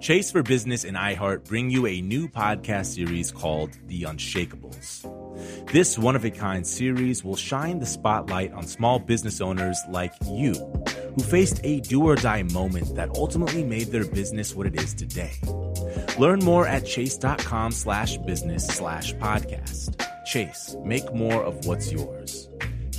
Chase for Business and iHeart bring you a new podcast series called The Unshakables. This one of a kind series will shine the spotlight on small business owners like you who faced a do or die moment that ultimately made their business what it is today. Learn more at chase.com slash business slash podcast. Chase, make more of what's yours.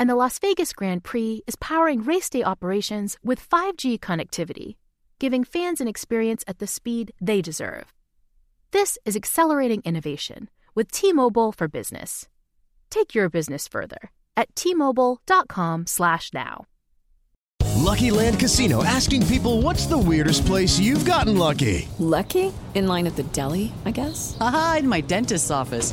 And the Las Vegas Grand Prix is powering race day operations with 5G connectivity, giving fans an experience at the speed they deserve. This is accelerating innovation with T-Mobile for Business. Take your business further at t-mobile.com/now. Lucky Land Casino asking people what's the weirdest place you've gotten lucky? Lucky? In line at the deli, I guess. Aha, in my dentist's office.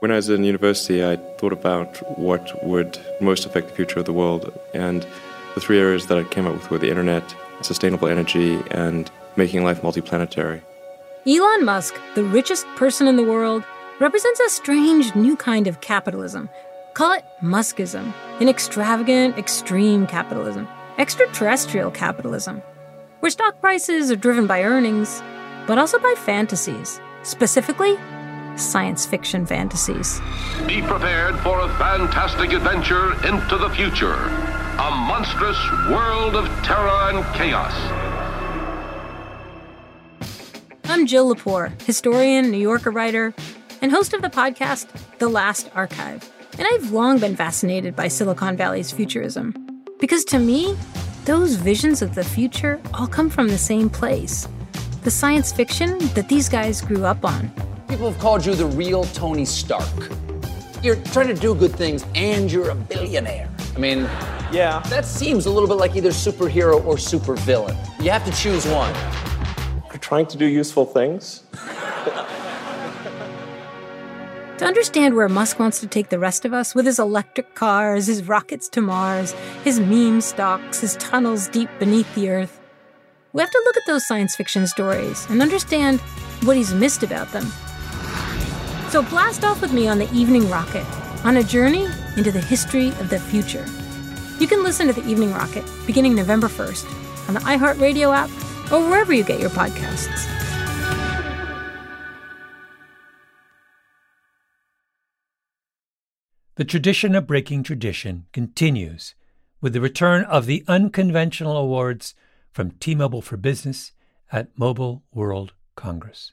When I was in university, I thought about what would most affect the future of the world, and the three areas that I came up with were the internet, sustainable energy, and making life multiplanetary. Elon Musk, the richest person in the world, represents a strange new kind of capitalism. Call it Muskism, an extravagant, extreme capitalism, extraterrestrial capitalism, where stock prices are driven by earnings, but also by fantasies, specifically science fiction fantasies. Be prepared for a fantastic adventure into the future. A monstrous world of terror and chaos. I'm Jill Lepore, historian, New Yorker writer, and host of the podcast The Last Archive. And I've long been fascinated by Silicon Valley's futurism. Because to me, those visions of the future all come from the same place the science fiction that these guys grew up on. People have called you the real Tony Stark. You're trying to do good things and you're a billionaire. I mean, yeah. That seems a little bit like either superhero or supervillain. You have to choose one. You're trying to do useful things? To understand where Musk wants to take the rest of us with his electric cars, his rockets to Mars, his meme stocks, his tunnels deep beneath the Earth, we have to look at those science fiction stories and understand what he's missed about them. So blast off with me on the Evening Rocket on a journey into the history of the future. You can listen to the Evening Rocket beginning November 1st on the iHeartRadio app or wherever you get your podcasts. The tradition of breaking tradition continues with the return of the unconventional awards from T-Mobile for Business at Mobile World Congress.